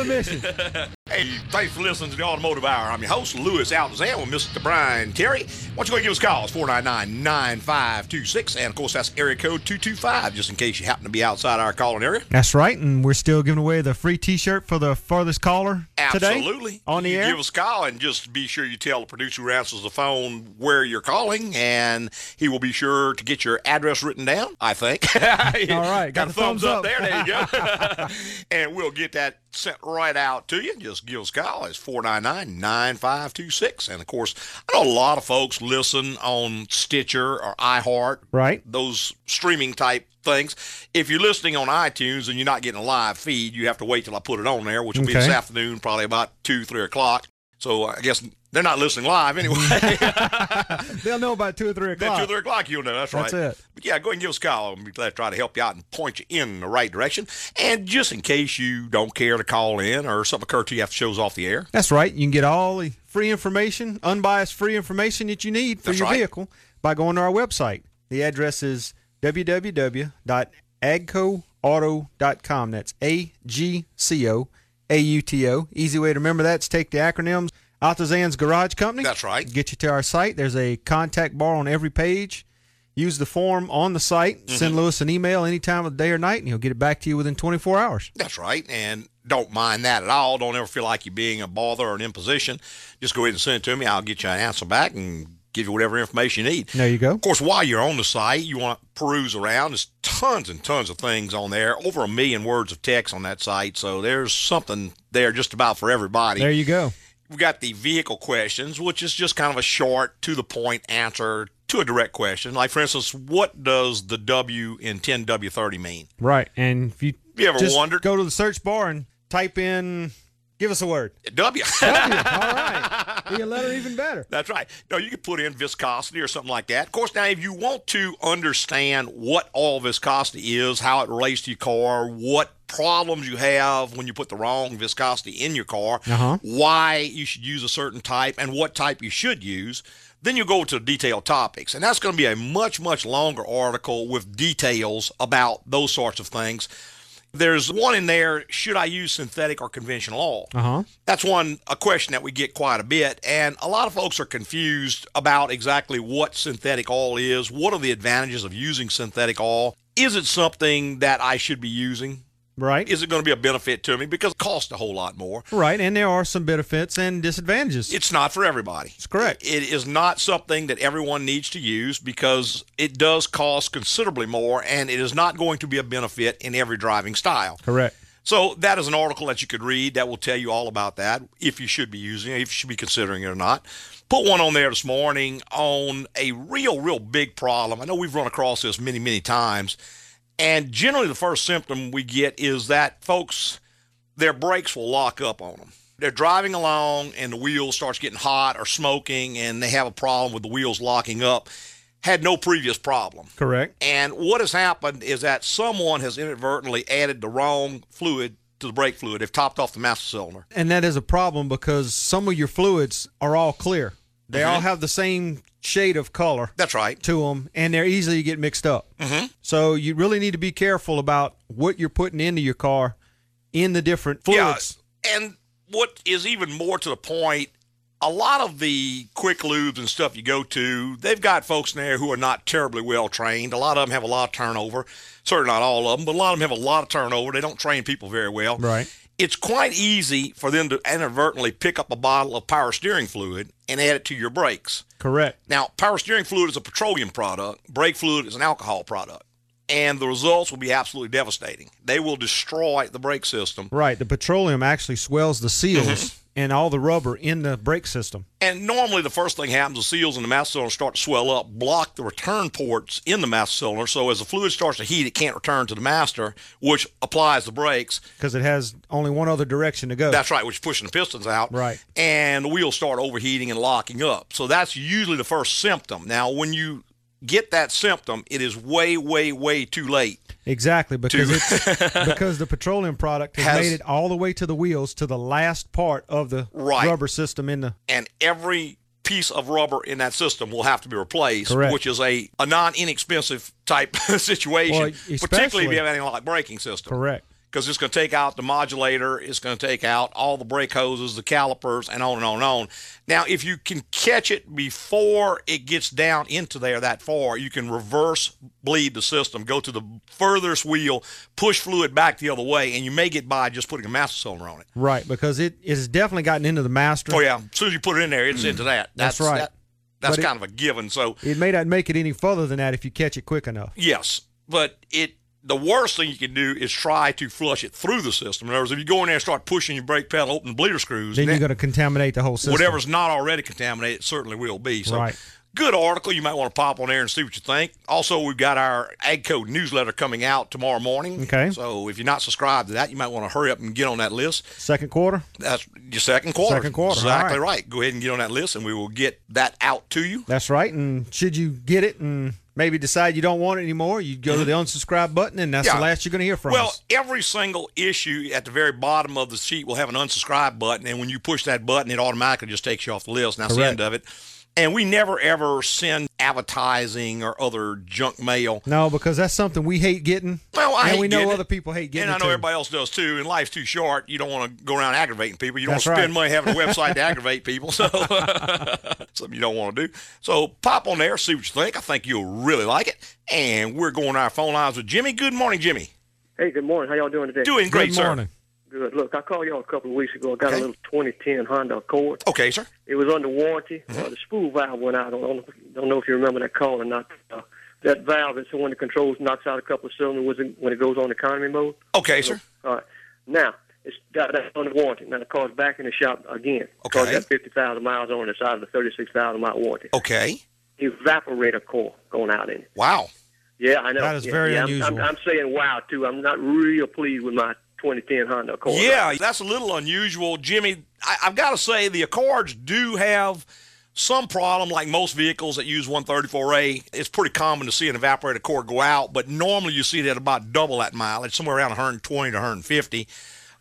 another mission. Hey, thanks for listening to the Automotive Hour. I'm your host, Louis Altazan, with Mr. Brian Terry. Why don't you go and give us a call? It's 499-9526. And, of course, that's area code 225, just in case you happen to be outside our calling area. That's right, and we're still giving away the free T-shirt for the farthest caller today. Absolutely. on the you air. Give us a call and just be sure you tell the producer who answers the phone where you're calling, and he will be sure to get your address written down, I think. All right, got a thumbs thumbs up up. there. There you go. and we'll get that sent right out to you. Just give us a call. It's 499-9526. And, of course, I know a lot of folks listen on Stitcher or iHeart Right. those streaming type things. If you're listening on iTunes and you're not getting a live feed, you have to wait till I put it on there, which will be this afternoon, probably about two, three o'clock. So I guess they're not listening live anyway. They'll know about two or three o'clock. two, or three o'clock, you'll know. That's, That's right. it. But yeah, go ahead and give us a call. I'll be glad to try to help you out and point you in the right direction. And just in case you don't care to call in or something occur to you after the show's off the air, That's right. You can get all the free information, unbiased free information that you need for That's your right. vehicle by going to our website. The address is www.agcoauto.com. That's A G C O A U T O. Easy way to remember that is take the acronyms Altazan's Garage Company. That's right. Get you to our site. There's a contact bar on every page. Use the form on the site. Mm-hmm. Send Louis an email any time of the day or night, and he'll get it back to you within 24 hours. That's right. And don't mind that at all. Don't ever feel like you're being a bother or an imposition. Just go ahead and send it to me. I'll get you an answer back and give you whatever information you need. There you go. Of course, while you're on the site, you want to peruse around. There's tons and tons of things on there. Over a million words of text on that site. So there's something there just about for everybody. There you go. We've got the vehicle questions, which is just kind of a short, to the point answer to a direct question. Like, for instance, what does the W in 10W30 mean? Right. And if you, You ever just wondered? go to the search bar and type in, give us a word. W. W. All right. Be a letter even better. That's right. No, you could put in viscosity or something like that. Of course, now if you want to understand what all viscosity is, how it relates to your car, what problems you have when you put the wrong viscosity in your car, Uh-huh. why you should use a certain type, and what type you should use, then you go to detailed topics. And that's going to be a much, much longer article with details about those sorts of things. There's one in there, should I use synthetic or conventional oil? Uh huh. That's one a question that we get quite a bit, and a lot of folks are confused about exactly what synthetic oil is. What are the advantages of using synthetic oil? Is it something that I should be using? Right. Is it going to be a benefit to me because it costs a whole lot more? right. And there are some benefits and disadvantages. It's not for everybody. It's correct. It is not something that everyone needs to use because it does cost considerably more, and it is not going to be a benefit in every driving style. Correct. So that is an article that you could read that will tell you all about that, if you should be using it, if you should be considering it or not. Put one on there this morning on a real, real big problem. I know we've run across this many, many times. And generally, the first symptom we get is that folks, their brakes will lock up on them. They're driving along and the wheel starts getting hot or smoking, and they have a problem with the wheels locking up. Had no previous problem. Correct. And what has happened is that someone has inadvertently added the wrong fluid to the brake fluid. They've topped off the master cylinder. And that is a problem because some of your fluids are all clear. They mm-hmm. all have the same shade of color That's right. to them, and they're easy to get mixed up. Mm-hmm. So you really need to be careful about what you're putting into your car in the different fluids. Yeah. And what is even more to the point, a lot of the quick lubes and stuff you go to, they've got folks in there who are not terribly well trained. A lot of them have a lot of turnover. Certainly not all of them, but a lot of them have a lot of turnover. They don't train people very well. Right. It's quite easy for them to inadvertently pick up a bottle of power steering fluid and add it to your brakes. Correct. Now, power steering fluid is a petroleum product, brake fluid is an alcohol product, and the results will be absolutely devastating. They will destroy the brake system. Right. The petroleum actually swells the seals Mm-hmm. And all the rubber in the brake system. And normally, the first thing happens, the seals in the master cylinder start to swell up, block the return ports in the master cylinder. So, as the fluid starts to heat, it can't return to the master, which applies the brakes. because it has only one other direction to go. That's right, which is pushing the pistons out. Right. And the wheels start overheating and locking up. So that's usually the first symptom. Now, when you get that symptom, it is way, way, way too late. Exactly because it's because the petroleum product has, Has- made it all the way to the wheels to the last part of the Right. rubber system in the And every piece of rubber in that system will have to be replaced, Correct. which is a, a non inexpensive type situation, Well, particularly if you have anything like braking system. Correct. Because it's going to take out the modulator, it's going to take out all the brake hoses, the calipers, and on and on and on. Now, if you can catch it before it gets down into there that far, you can reverse bleed the system, go to the furthest wheel, push fluid back the other way, and you may get by just putting a master cylinder on it. Right, because it it has definitely gotten into the master. Oh yeah, as soon as you put it in there, it's into that. That's That's, right. That, that's But it- kind of a given. So It may not make it any further than that if you catch it quick enough. yes, but it the worst thing you can do is try to flush it through the system. In other words, if you go in there and start pushing your brake pedal, open the bleeder screws, Then you're going to contaminate the whole system. whatever's not already contaminated certainly will be. So Right. good article. You might want to pop on there and see what you think. Also, we've got our AGCO newsletter coming out tomorrow morning. Okay. So if you're not subscribed to that, you might want to hurry up and get on that list. Second quarter. That's your second quarter. Second quarter, Exactly right. Go ahead and get on that list, and we will get that out to you. That's right. And should you get it and maybe decide you don't want it anymore, you go to the unsubscribe button, and that's Mm-hmm. Yeah. the last you're going to hear from Well, us. Well, every single issue at the very bottom of the sheet will have an unsubscribe button, and when you push that button, it automatically just takes you off the list, and that's Correct. the end of it. And we never ever send advertising or other junk mail. No, because that's something we hate getting. Well, I and we know getting other it. people hate getting and I know too. everybody else does too. And life's too short. You don't want to go around aggravating people. You don't want to spend right. money having a website to aggravate people. So something you don't want to do. So pop on there, see what you think. I think you'll really like it. And we're going to our phone lines with Jimmy. Good morning, Jimmy. Hey, good morning. How y'all doing today? Doing great, Good morning. Good. Look, I called y'all a couple of weeks ago. I got Okay. a little 2010 Honda Accord. Okay, sir. It was under warranty. Mm-hmm. Uh, the spool valve went out. I don't, know- don't know if you remember that call or not. Uh, that valve is the one that controls, knocks out a couple of cylinders when it- goes on economy mode. Okay, sir. All right. Now, it's got that under warranty. Now, the car's back in the shop again. The car's Okay. got 50,000 miles on it. It's out of the 36,000 mile warranty. Okay. Evaporator core going out in it. Wow. Yeah, I know. That is Yeah, very yeah, I'm- unusual. I'm, I'm saying wow, too. I'm not real pleased with my 2010 Honda Accord. Yeah, that's a little unusual, Jimmy. I, I've got to say the Accords do have some problem, like most vehicles that use 134A. It's pretty common to see an evaporator core go out, but normally you see it at about double that mileage, somewhere around 120 to 150.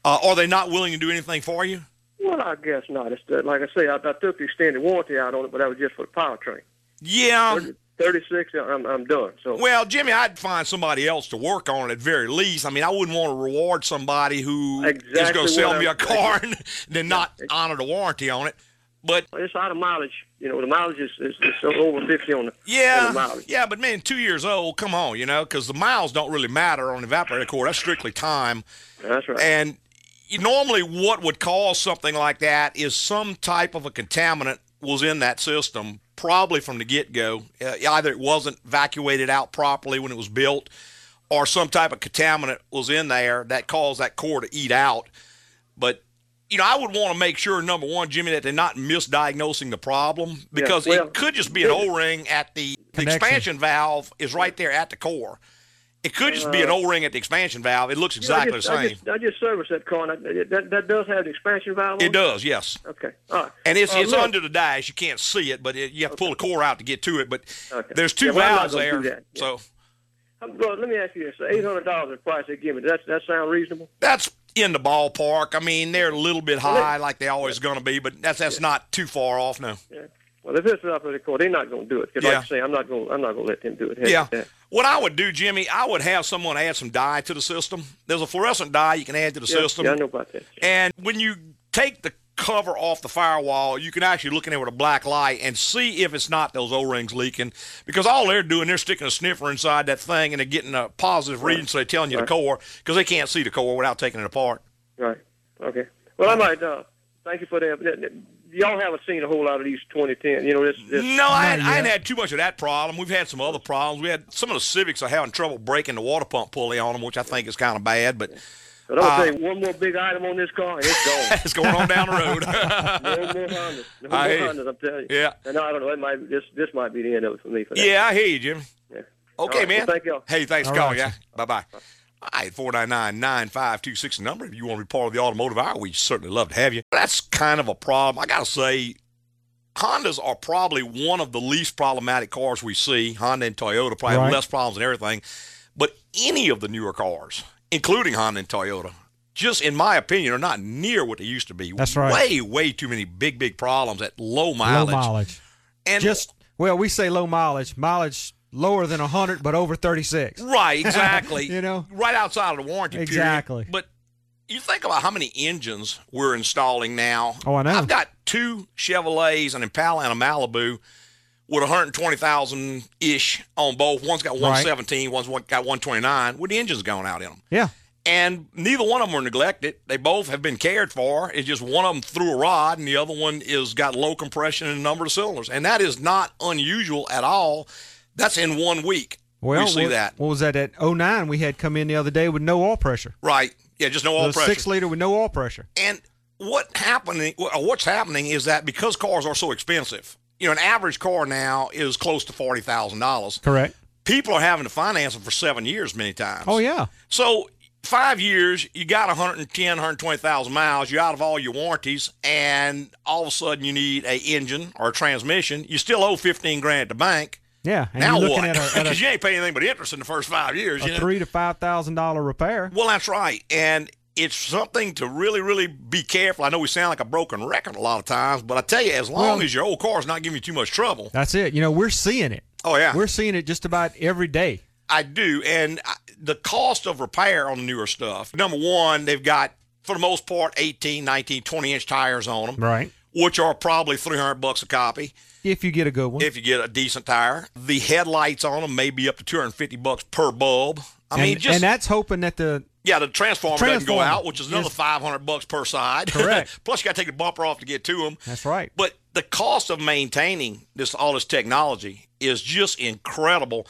Uh, are they not willing to do anything for you? Well, I guess not. It's uh, like I say, I, I took the extended warranty out on it, but that was just for the powertrain. Yeah. 30, 36, I'm, I'm done. So Well, Jimmy, I'd find somebody else to work on it at very least. I mean, I wouldn't want to reward somebody who is Exactly going to sell me a car and then not honor the warranty on it. But it's out of mileage. You know, the mileage is, is, is over 50 on the, on Yeah, the mileage. yeah, but man, two years old, come on, you know, because the miles don't really matter on the evaporator core. That's strictly time. That's right. And normally, what would cause something like that is some type of a contaminant was in that system, probably from the get go. Uh, either it wasn't evacuated out properly when it was built, or some type of contaminant was in there that caused that core to eat out. But you know, I would want to make sure, number one, Jimmy, that they're not misdiagnosing the problem because well, it could just be an O-ring at the, the expansion valve is right there at the core. It could just be an O-ring at the expansion valve. It looks Uh, You know, I exactly just, the I same. just, I just serviced that car, and I, that, that does have the expansion valve on It does, yes. Okay. All right. And it's Uh, it's look, under the dash. You can't see it, but it, you have to pull the core out to get to it. But Okay. there's two Yeah, well, I'm not valves there. Yeah. so Um, Well, let me ask you this: eight hundred dollars the price they give me. Does that that sound reasonable? that's in the ballpark. I mean, they're a little bit high, like they always going to be, but that's that's not too far off now. Yeah. Well, if it's up to the court, they're not going to do it. Because, Yeah. like I say, I'm not going. I'm not going to let them do it. Yeah. that. What I would do, Jimmy, I would have someone add some dye to the system. There's a fluorescent dye you can add to the Yeah, system. Yeah, I know about that. And when you take the cover off the firewall, you can actually look in there with a black light and see if it's not those O-rings leaking. Because all they're doing, they're sticking a sniffer inside that thing and they're getting a positive reading, so they're telling you Right. the core because they can't see the core without taking it apart. Right. Okay. Well, I might. Uh, thank you for that. Y'all haven't seen a whole lot of these 2010. You know, this. this No, I, hadn't- I yet. hadn't too much of that problem. We've had some other problems. We had some of the Civics are having trouble breaking the water pump pulley on them, which I think is kind of bad, but but I'm gonna uh, tell you one more big item on this car, and it's gone. it's going on down the road. no more Hondas. No I more hear. Hondas. I'm telling you. Yeah. And I don't know. It might. This. This might be the end of it for me. For that. yeah, I hear you, Jimmy. Yeah. Okay, All right, man. well, thank y'all. Hey, thanks for All calling. right, Yeah. Bye bye. All right, 499-9526 number. If you want to be part of the automotive hour, we'd certainly love to have you. That's kind of a problem. I got to say, Hondas are probably one of the least problematic cars we see. Honda and Toyota probably have less problems than everything. But any of the newer cars, including Honda and Toyota, just in my opinion, are not near what they used to be. That's right. Way, way too many big, big problems at low mileage. Low mileage. And Just well, we say low mileage. Mileage lower than 100, but over 36. right, exactly. You know? right outside of the warranty period. Exactly. But you think about how many engines we're installing now. Oh, I know. I've got two Chevrolets, an Impala and a Malibu, with 120,000 ish on both. One's got 117, one's one- got 129, with the engines going out in them. Yeah. And neither one of them were neglected. They both have been cared for. It's just one of them threw a rod, and the other one is got low compression in a number of cylinders, and that is not unusual at all. That's in one week. Well, we see what, that. What was that at 09? We had come in the other day with no oil pressure. Right. Yeah, just no oil The pressure. six liter with no oil pressure. And what happening? Uh, what's happening is that because cars are so expensive, you know, an average car now is close to forty thousand dollars. Correct. People are having to finance them for seven years many times. Oh yeah. So five years, you got 110, 120,000 miles. You're out of all your warranties, and all of a sudden you need a engine or a transmission. You still owe fifteen grand at the bank. Yeah. And now you're looking what? at a, at Because a, you ain't paying anything but interest in the first five years. a you know? three to five thousand dollar repair. Well, that's right. And it's something to really, really be careful. I know we sound like a broken record a lot of times, but I tell you, as long Well- as your old car's not giving you too much trouble, That's it. You know, we're seeing it. oh, yeah, We're seeing it just about every day. I do. And I, the cost of repair on the newer stuff, number one, they've got, for the most part, 18, 19, 20 inch tires on them, Right. which are probably 300 bucks a copy If you get a good one. if you get a decent tire. The headlights on them may be up to 250 bucks per bulb. I mean, and, just and that's hoping that the Yeah, the transformer, doesn't go out, which is another is- five hundred bucks per side. Correct. Plus, you got to take the bumper off to get to them. that's right. But the cost of maintaining this all this technology is just incredible.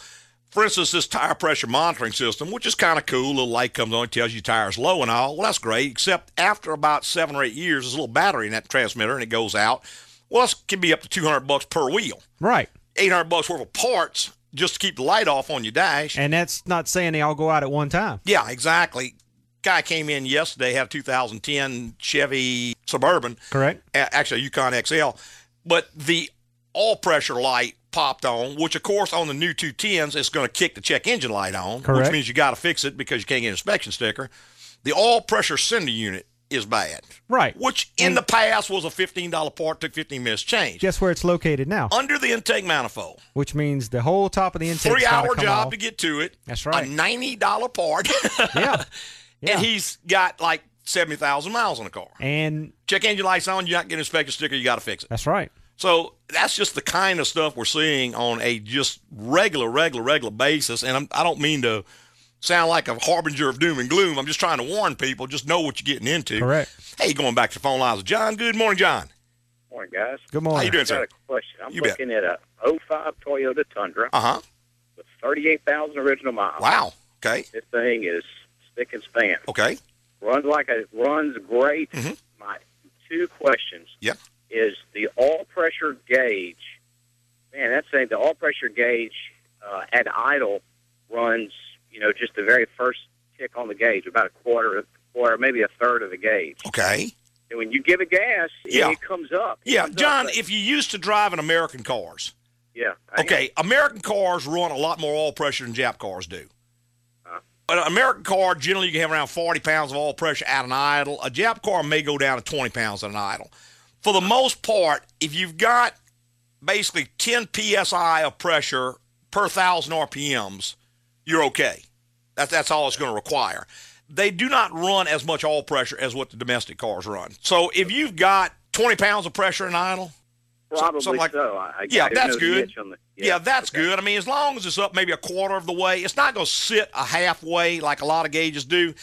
For instance, this tire pressure monitoring system, which is kind of cool, a little light comes on, tells you tires low and all. Well, that's great. Except after about seven or eight years, there's a little battery in that transmitter, and it goes out. Well, this can be up to two hundred bucks per wheel, Right. eight hundred bucks worth of parts just to keep the light off on your dash. And that's not saying they all go out at one time. Yeah, exactly. Guy came in yesterday, had a 2010 Chevy Suburban, Correct. actually a Yukon XL, but the oil pressure light popped on, which of course on the new 210s is going to kick the check engine light on, Correct. which means you got to fix it because you can't get an inspection sticker. The oil pressure sender unit is bad, Right. which in And- the past was a $15 part, took 15 minutes change. Guess where it's located now? Under the intake manifold, Which means the whole top of the intake. three hour job to get to it. That's right. A $90 part. Yeah. Yeah. and he's got like 70,000 miles on the car. and Check engine lights on, you're not getting an inspection sticker, you got to fix it. that's right. So that's just the kind of stuff we're seeing on a just regular, regular, regular basis. And I'm, I don't mean to sound like a harbinger of doom and gloom. I'm just trying to warn people. Just know what you're getting into. Correct. Hey, going back to the phone lines with John. Good morning, John. Morning, guys. Good morning. How morning. you doing, I got sir? a question. I'm You bet. looking at a 05 Toyota Tundra Uh huh. with 38,000 original miles. Wow. Okay. This thing is spick and span. Okay. Runs like a runs great. Mhm. My two questions. Yep. Is the oil pressure gauge? Man, that's saying the oil pressure gauge uh, at idle runs. You know, just the very first tick on the gauge, about a quarter, quarter, maybe a third of the gauge. Okay. And when you give it gas, Yeah. it comes up. It Yeah, comes John, but- if you used to drive in American cars, yeah. I- Okay, American cars run a lot more oil pressure than Jap cars do. Uh. An American car generally you can have around 40 pounds of oil pressure at an idle. A Jap car may go down to 20 pounds at an idle. For the most part, if you've got basically 10 psi of pressure per thousand RPMs, you're okay. That's that's all it's going to require. They do not run as much oil pressure as what the domestic cars run. So if you've got 20 pounds of pressure in idle, Probably something like- so. I, I, Yeah, I that's good. the- Yeah, that's okay. good. I mean, as long as it's up maybe a quarter of the way, it's not going to sit a halfway like a lot of gauges do.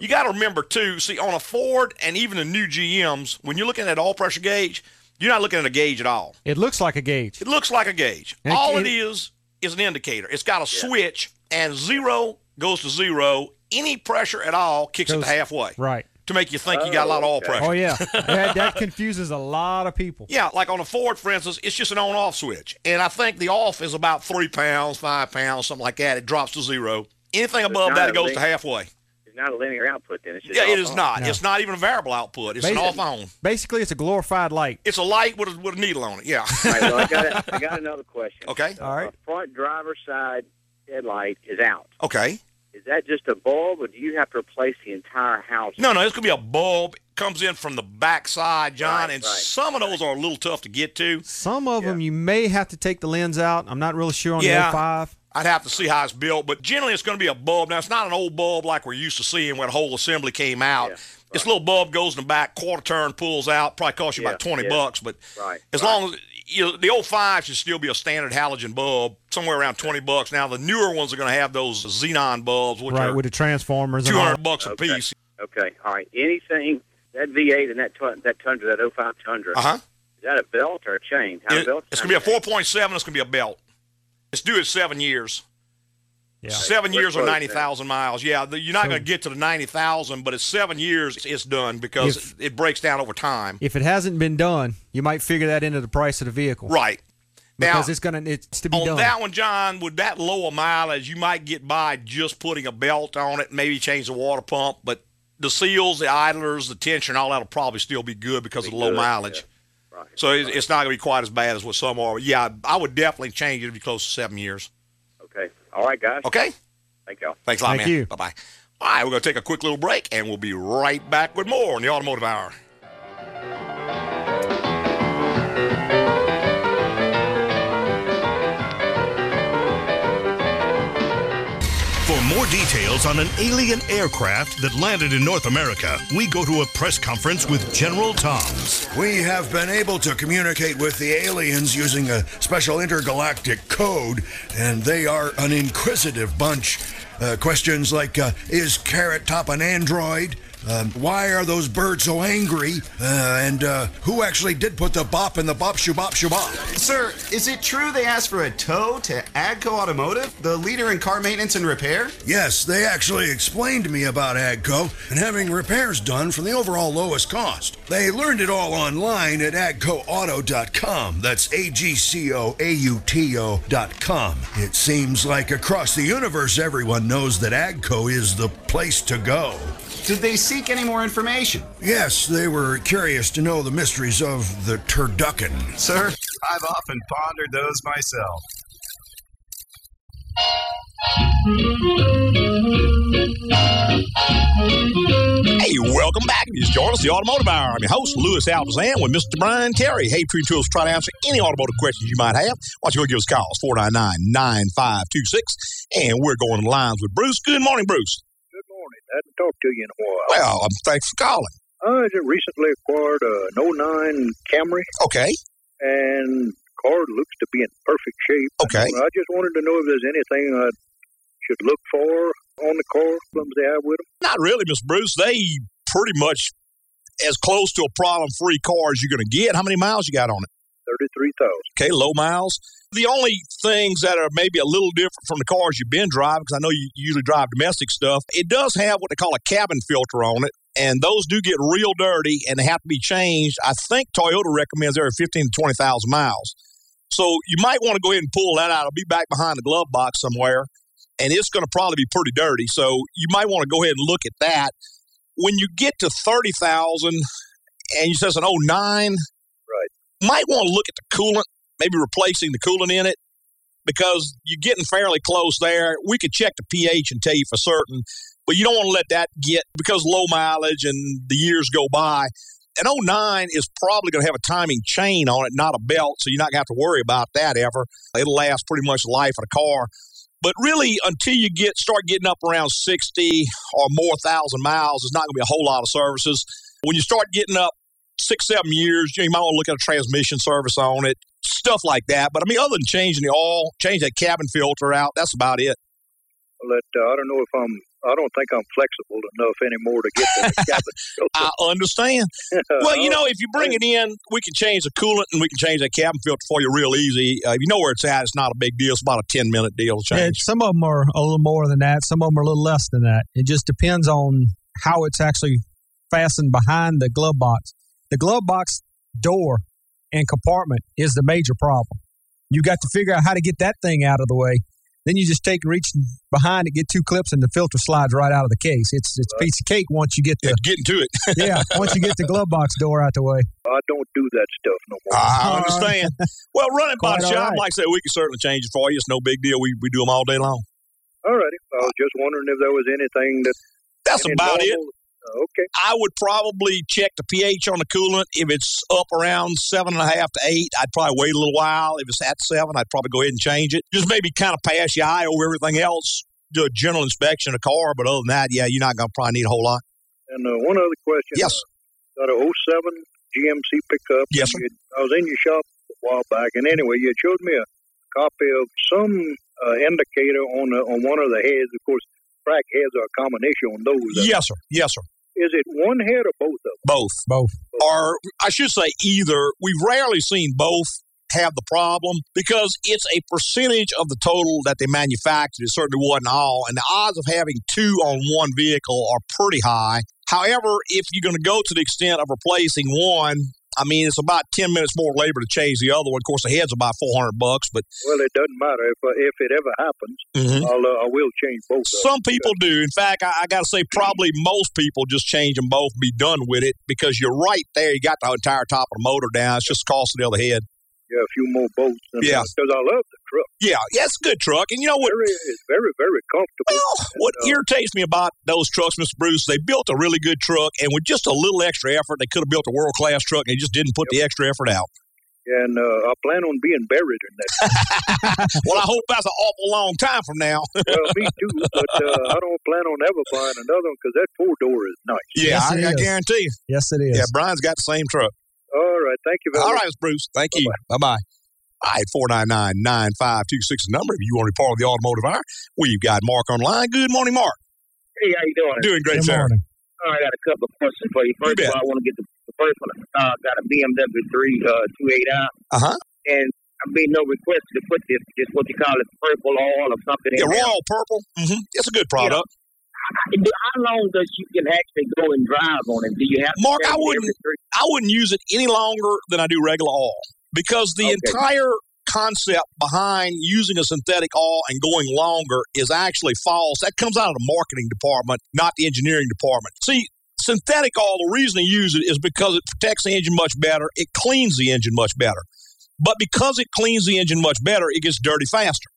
You got to remember too. See, on a Ford and even the new GMs, when you're looking at oil pressure gauge, you're not looking at a gauge at all. It looks like a gauge. It looks like a gauge. And all it- it is is an indicator. It's got a switch, and zero goes to zero. Any pressure at all kicks it to halfway Right. to make you think you got a lot of Oh, oil okay. pressure. Oh yeah. that, that confuses a lot of people. Yeah, like on a Ford, for instance, it's just an on-off switch, and I think the off is about three pounds, five pounds, something like that. It drops to zero. Anything above that, it goes link. to halfway. It's not a linear output then. It's just Yeah, it is on. not. No. It's not even a variable output. It's an off on. Basically, it's a glorified light. It's a light with a, with a needle on it. Yeah. All right, well, I got, a, I got another question. Okay. The All right. Uh, front driver's side headlight is out. okay. Is that just a bulb, or do you have to replace the entire house? No, no, it's gonna be a bulb. Comes in from the back side, John, Right, and right, some of those are a little tough to get to. Some of them you may have to take the lens out. I'm not really sure on Yeah. the 05. I'd have to see how it's built, but generally it's going to be a bulb. Now it's not an old bulb like we're used to seeing when the whole assembly came out. Yeah, This little bulb goes in the back, quarter turn, pulls out, probably costs you about twenty yeah. bucks. But Right, as right. long as you know, the old five should still be a standard halogen bulb, somewhere around twenty bucks. Now the newer ones are going to have those xenon bulbs, which Right, are with the transformers and two all. bucks a Okay. piece. Okay, all right. Anything that V8 and that tun- that Tundra, that 05 Tundra, Uh huh. is that a belt or a chain? How It, belt? it's going to be a four point seven. It's going to be a belt. It's due at seven years. Yeah. Seven We're years or ninety thousand miles. Yeah, the, you're not So- going to get to the ninety thousand, but it's seven years. It's done because If- it breaks down over time. If it hasn't been done, you might figure that into the price of the vehicle. Right. Now, Because it's gonna it's to be on done. that one, John, with that lower mileage, you might get by just putting a belt on it, maybe change the water pump, but the seals, the idlers, the tension, all that'll probably still be good because of the low good, mileage. yeah. Right. So it's, it's not going to be quite as bad as what some are. But yeah, I would definitely change it to be close to seven years. Okay. All right, guys. Okay. Thank y'all. Thanks a lot, Thank man. you. Bye bye. All right, we're going to take a quick little break, and we'll be right back with more on the Automotive Hour. More details on an alien aircraft that landed in North America, we go to a press conference with General Toms. We have been able to communicate with the aliens using a special intergalactic code, and they are an inquisitive bunch. Uh, questions like uh, Is Carrot Top an android? Um, why are those birds so angry? Uh, and uh, who actually did put the bop in the bop shoo bop shoo bop? Sir, is it true they asked for a tow to Agco Automotive, the leader in car maintenance and repair? Yes, they actually explained to me about AGCO and having repairs done for the overall lowest cost. They learned it all online at agcoauto.com. That's A G C O A U T O.com. It seems like across the universe, everyone knows that AGCO is the place to go. Did they seek any more information? Yes, they were curious to know the mysteries of the turducken. Sir, I've often pondered those myself. Hey, welcome back. If you just joined us, the Automotive Hour. I'm your host, Louis Altazan, with Mr. Brian Terry. Hey, True Tools, try to answer any automotive questions you might have. Why don't you go give us a call? 499-9526. And we're going to lines with Bruce. Good morning, Bruce. I hadn't talked to you in a while. Well, um, thanks for calling. I just recently acquired an 09 Camry, Okay. and the car looks to be in perfect shape. Okay. I just wanted to know if there's anything I should look for on the car, problems they have with them. Not really, Miss Bruce. They pretty much as close to a problem-free car as you're going to get. How many miles you got on it? 33,000. Okay, low miles. The only things that are maybe a little different from the cars you've been driving, because I know you usually drive domestic stuff, it does have what they call a cabin filter on it, and those do get real dirty and they have to be changed. I think Toyota recommends every 15 to 20,000 miles. So you might want to go ahead and pull that out. It'll be back behind the glove box somewhere, and it's going to probably be pretty dirty. So you might want to go ahead and look at that. When you get to 30,000 and you says an 09, might want to look at the coolant, maybe replacing the coolant in it because you're getting fairly close there. We could check the pH and tell you for certain, but you don't want to let that get because low mileage and the years go by. An 09 is probably going to have a timing chain on it, not a belt, so you're not going to have to worry about that ever. It'll last pretty much the life of the car. But really, until you get start getting up around 60 or more thousand miles, there's not going to be a whole lot of services. When you start getting up six, seven years, you might want to look at a transmission service on it, stuff like that. But I mean, other than changing the oil, change that cabin filter out, that's about it. Well, that, uh, I don't know if I'm, I don't think I'm flexible enough anymore to get the cabin filter. I understand. Well, you know, if you bring it in, we can change the coolant and we can change that cabin filter for you real easy. Uh, if you know where it's at, it's not a big deal. It's about a 10 minute deal to Yeah, change. some of them are a little more than that. Some of them are a little less than that. It just depends on how it's actually fastened behind the glove box. The glove box door and compartment is the major problem. You got to figure out how to get that thing out of the way. Then you just take reach behind it, get two clips, and the filter slides right out of the case. It's it's a piece of cake once you get Yeah, getting to it. yeah once you get the glove box door out the way. I don't do that stuff no more. I understand. Well, run it by Quite the shop. right. Like I said, we can certainly change it for you. It's no big deal. We, we do them all day long. All righty. I was just wondering if there was anything that. That's about it. normal- okay. I would probably check the pH on the coolant. If it's up around seven and a half to eight, I'd probably wait a little while. If it's at seven, I'd probably go ahead and change it. Just maybe kind of pass your eye over everything else. Do a general inspection of the car, but other than that, yeah, you're not going to probably need a whole lot. And uh, one other question. Yes. Uh, got a 07 GMC pickup. Yes, you- I was in your shop a while back, and anyway, you showed me a copy of some uh, indicator on the, on one of the heads. Of course, crack heads are a combination on those. Yes, sir. Yes, sir. Is it one head or both of them? Both. Both. Or I should say either. We've rarely seen both have the problem because it's a percentage of the total that they manufactured. It certainly wasn't all. And the odds of having two on one vehicle are pretty high. However, if you're going to go to the extent of replacing one, I mean, it's about 10 minutes more labor to change the other one. Of course, the head's about 400 bucks, but Well, it doesn't matter if uh, if it ever happens. Mhm. I'll uh, I will change both. Some people do. In fact, I, I got to say, probably most people just change them both and be done with it because you're right there. You got the entire top of the motor down. It's just the cost of the other head. Yeah, a few more bolts. And, Yeah. Because I love the truck. Yeah, yeah, it's a good truck. And you know what? Very, it's very, very comfortable. Well, what And, uh, irritates me about those trucks, Mr. Bruce, they built a really good truck, and with just a little extra effort, they could have built a world class truck, and they just didn't put the extra effort out. and uh, I plan on being buried in that. Well, I hope that's an awful long time from now. well, me too, but uh, I don't plan on ever buying another one because that four door is nice. yeah, Yes, I, I guarantee you. Yes, it is. Yeah, Brian's got the same truck. All right, thank you very All much. right, Mr. Bruce. Thank you. Bye bye. All right, 499 9526 is the number if you want to be part of the automotive hour. We've got Mark online. Good morning, Mark. Hey, how you doing? Doing great, Good sir. morning. All right, I got a couple of questions for you. First bet. of all, I want to get the, the first one. Uh, got a BMW 3 uh, 28 out, Uh huh. and I made no request to put this, just what you call it, purple oil or something Yeah, in there. Royal Purple. Mm-hmm. It's a good product. How long does you can actually go and drive on it? Do you have to Mark, I wouldn't- I wouldn't use it any longer than I do regular oil because the Okay. entire concept behind using a synthetic oil and going longer is actually false. That comes out of the marketing department, not the engineering department. See, synthetic oil, the reason they use it is because it protects the engine much better, it cleans the engine much better. But because it cleans the engine much better, it gets dirty faster.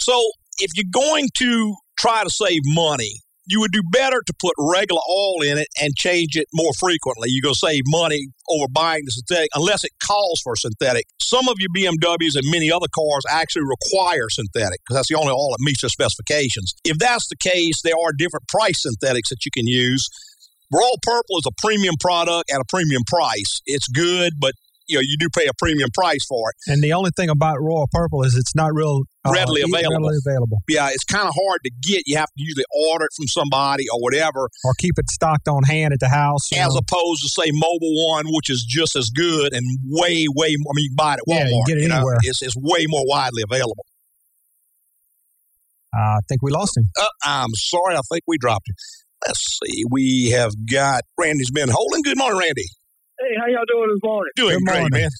So if you're going to try to save money, you would do better to put regular oil in it and change it more frequently. You're going to save money over buying the synthetic unless it calls for synthetic. Some of your BMWs and many other cars actually require synthetic because that's the only oil that meets their specifications. If that's the case, there are different price synthetics that you can use. Royal Purple is a premium product at a premium price. It's good, but you know you do pay a premium price for it. And the only thing about Royal Purple is it's not real uh, Readily available. Readily available, Yeah, it's kind of hard to get. You have to usually order it from somebody or whatever. or keep it stocked on hand at the house. as know. opposed to say Mobil one, which is just as good and way, way more. I mean, you can buy it at Yeah, Walmart. you can get it know? anywhere. It's, it's way more widely available. I think we lost him. Uh, I'm sorry, I think we dropped it. Let's see. We have got Randy's been holding. Good morning, Randy. Hey, how y'all doing this morning? Doing Good great, morning. man.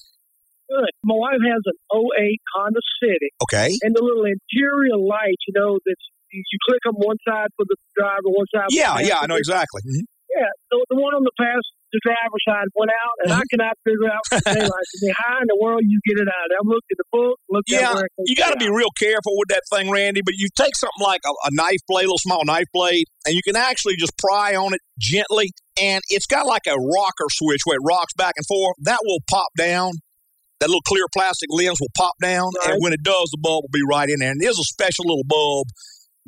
Good. My wife has an 08 Honda Civic, Okay. and the little interior lights, you know, that you click them one side for the driver, one side. for Yeah, the yeah, yeah, I know passenger. exactly. Mhm. Yeah, the, the one on the pass, the driver's side went out, and Mm-hmm. I cannot figure out the daylight. I mean, how in the world you get it out? I've looked at the book, looked Yeah, at where you got to be real careful with that thing, Randy. But you take something like a, a knife blade, a little small knife blade, and you can actually just pry on it gently, and it's got like a rocker switch where it rocks back and forth. That will pop down. That little clear plastic lens will pop down, and when it does, the bulb will be right in there. And there's a special little bulb.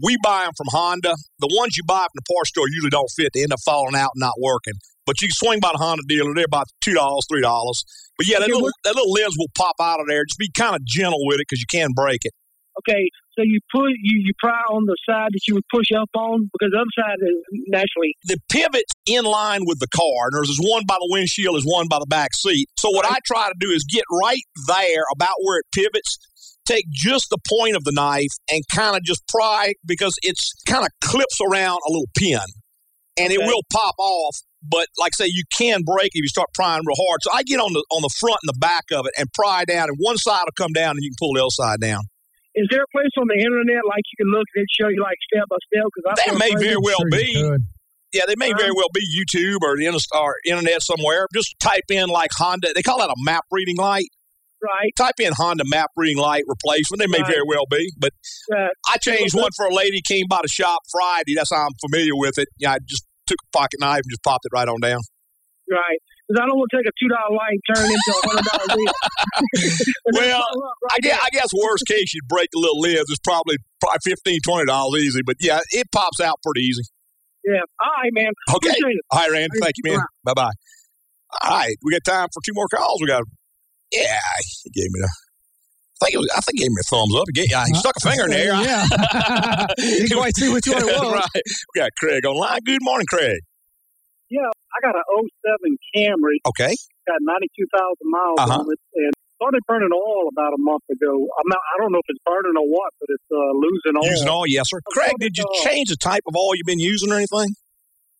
We buy them from Honda. The ones you buy from the parts store usually don't fit. They end up falling out and not working. But you can swing by the Honda dealer. They're about two dollars, three dollars. But yeah, that Okay, little that little lens will pop out of there. Just be kind of gentle with it because you can break it. Okay, so you put you you pry on the side that you would push up on because the other side is naturally the pivot's in line with the car. And there's this one by the windshield, is one by the back seat. So what I try to do is get right there about where it pivots, take just the point of the knife and kind of just pry because it's kind of clips around a little pin. And it will pop off. But like I say, you can break if you start prying real hard. So I get on the on the front and the back of it and pry down, and one side will come down, and you can pull the other side down. Is there a place on the internet like you can look and it show you like step by step? Because That They may very well Sure be. Yeah, they may very well be YouTube or the or internet somewhere. Just type in like Honda. They call that a map reading light. Right. Type in Honda map reading light replacement. They may Right. very well be, but Right. I changed one for a lady came by the shop Friday. That's how I'm familiar with it. Yeah, I just took a pocket knife and just popped it right on down. Right. Because I don't want to take a two dollar light and turn it into a hundred dollar wheel. Well, I guess, I guess worst case you'd break a little lens. It's probably probably fifteen twenty dollars easy, but yeah, it pops out pretty easy. Yeah. All right, man. Okay. Appreciate it. All right, Randy. Thank you, man. Bye bye. All right, we got time for two more calls. We got. Yeah, he gave me the. I think, it was, I think he gave me a thumbs up. He, gave, yeah, he stuck a uh, finger in there. Yeah. Didn't quite see which one it was. right. We got Craig online. Good morning, Craig. Yeah, I got an 07 Camry. Okay. Got 92,000 miles Uh-huh. on it, and started burning oil about a month ago. I'm not. I don't know if it's burning or what, but it's uh, losing oil. Using all, yes, sir. Craig, did you change the type of oil you've been using or anything?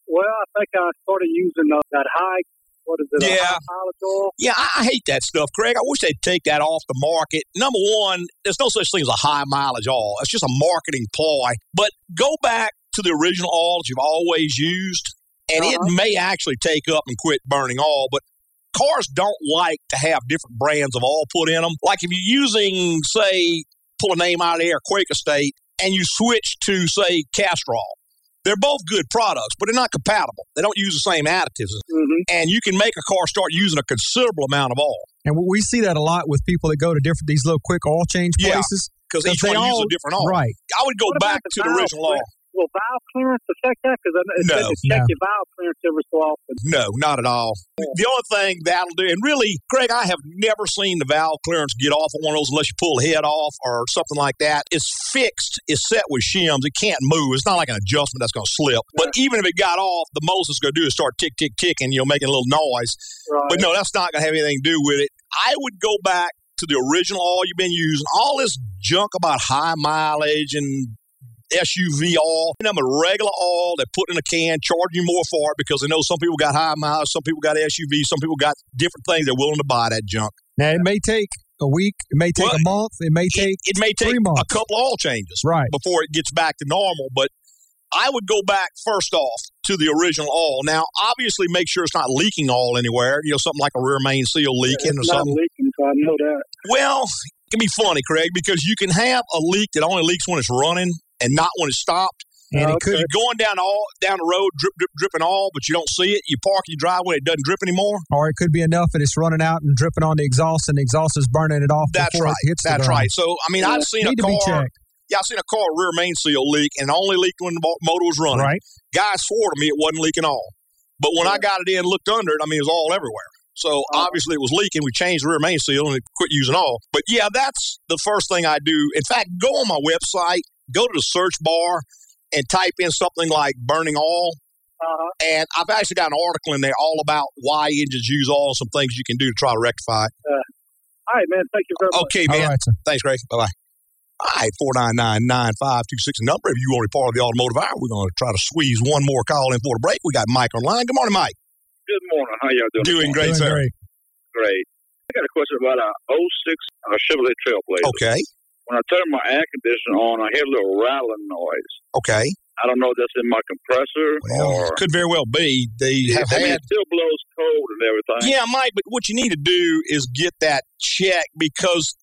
Well, I think I started using uh, that high. What is it? Yeah. high mileage oil. Yeah, I, I hate that stuff, Craig. I wish they'd take that off the market. Number one, there's no such thing as a high mileage oil. It's just a marketing ploy. But go back to the original oil that you've always used, and it uh-huh. may actually take up and quit burning oil. But cars don't like to have different brands of oil put in them. Like if you're using, say, pull a name out of there, Quaker State, and you switch to, say, Castrol. They're both good products, but they're not compatible. They don't use the same additives. Mm-hmm. And you can make a car start using a considerable amount of oil. And we see that a lot with people that go to different these little quick oil change Yeah, places. 'cause each they one uses a different oil. Right. I would go back about to the original oil. Clearance? Will valve clearance affect that? Because it No. says check No. your valve clearance every so often. No, not at all. The only thing that'll do, and really, Greg, I have never seen the valve clearance get off of one of those unless you pull the head off or something like that. It's fixed, it's set with shims. It can't move. It's not like an adjustment that's going to slip. But even if it got off, the most it's going to do is start tick, tick, ticking, you know, making a little noise. Right. But no, that's not going to have anything to do with it. I would go back to the original oil you've been using. All this junk about high mileage and SUV oil, and I'm a regular oil they put in a can, charging you more for it because they know some people got high mileage, some people got SUV, some people got different things. They're willing to buy that junk. Now it may take a week, it may take Well, a month, it may take It may take three months. a couple of oil changes Right. before it gets back to normal, but I would go back first off to the original oil. Now, obviously, make sure it's not leaking oil anywhere. You know, something like a rear main seal leaking or It's not something. leaking, so I know that. Well, it can be funny, Craig, because you can have a leak that only leaks when it's running and not when it's stopped. And it could- You're going down all down the road, drip, drip, dripping all, but you don't see it. You park in your driveway, it doesn't drip anymore. or it could be enough that it's running out and dripping on the exhaust, and the exhaust is burning it off That's before right. it hits That's right. So, I mean, I've seen Need a to be car. checked. Yeah, I've seen a car rear main seal leak and only leaked when the motor was running. Right. Guy swore to me it wasn't leaking all. But when I got it in, looked under it, I mean, it was all everywhere. So oh. obviously it was leaking. We changed the rear main seal and it quit using all. But yeah, that's the first thing I do. In fact, go on my website, go to the search bar and type in something like burning oil. Uh-huh. And I've actually got an article in there all about why engines use oil and some things you can do to try to rectify it. Uh, all right, man. Thank you very much. Okay, man. Thanks, Greg. Bye bye. All right, 499 9526 number. If you want to be part of the automotive hour, we're going to try to squeeze one more call in for the break. We got Mike online. Good morning, Mike. Good morning. How y'all doing? Doing great, sir. Great. I got a question about a 06 uh, Chevrolet Trailblazer. Okay. When I turn my air conditioner on, I hear a little rattling noise. Okay. I don't know if that's in my compressor or. Could very well be. They have I mean, had. it still blows cold and everything. Yeah, Mike, but what you need to do is get that checked because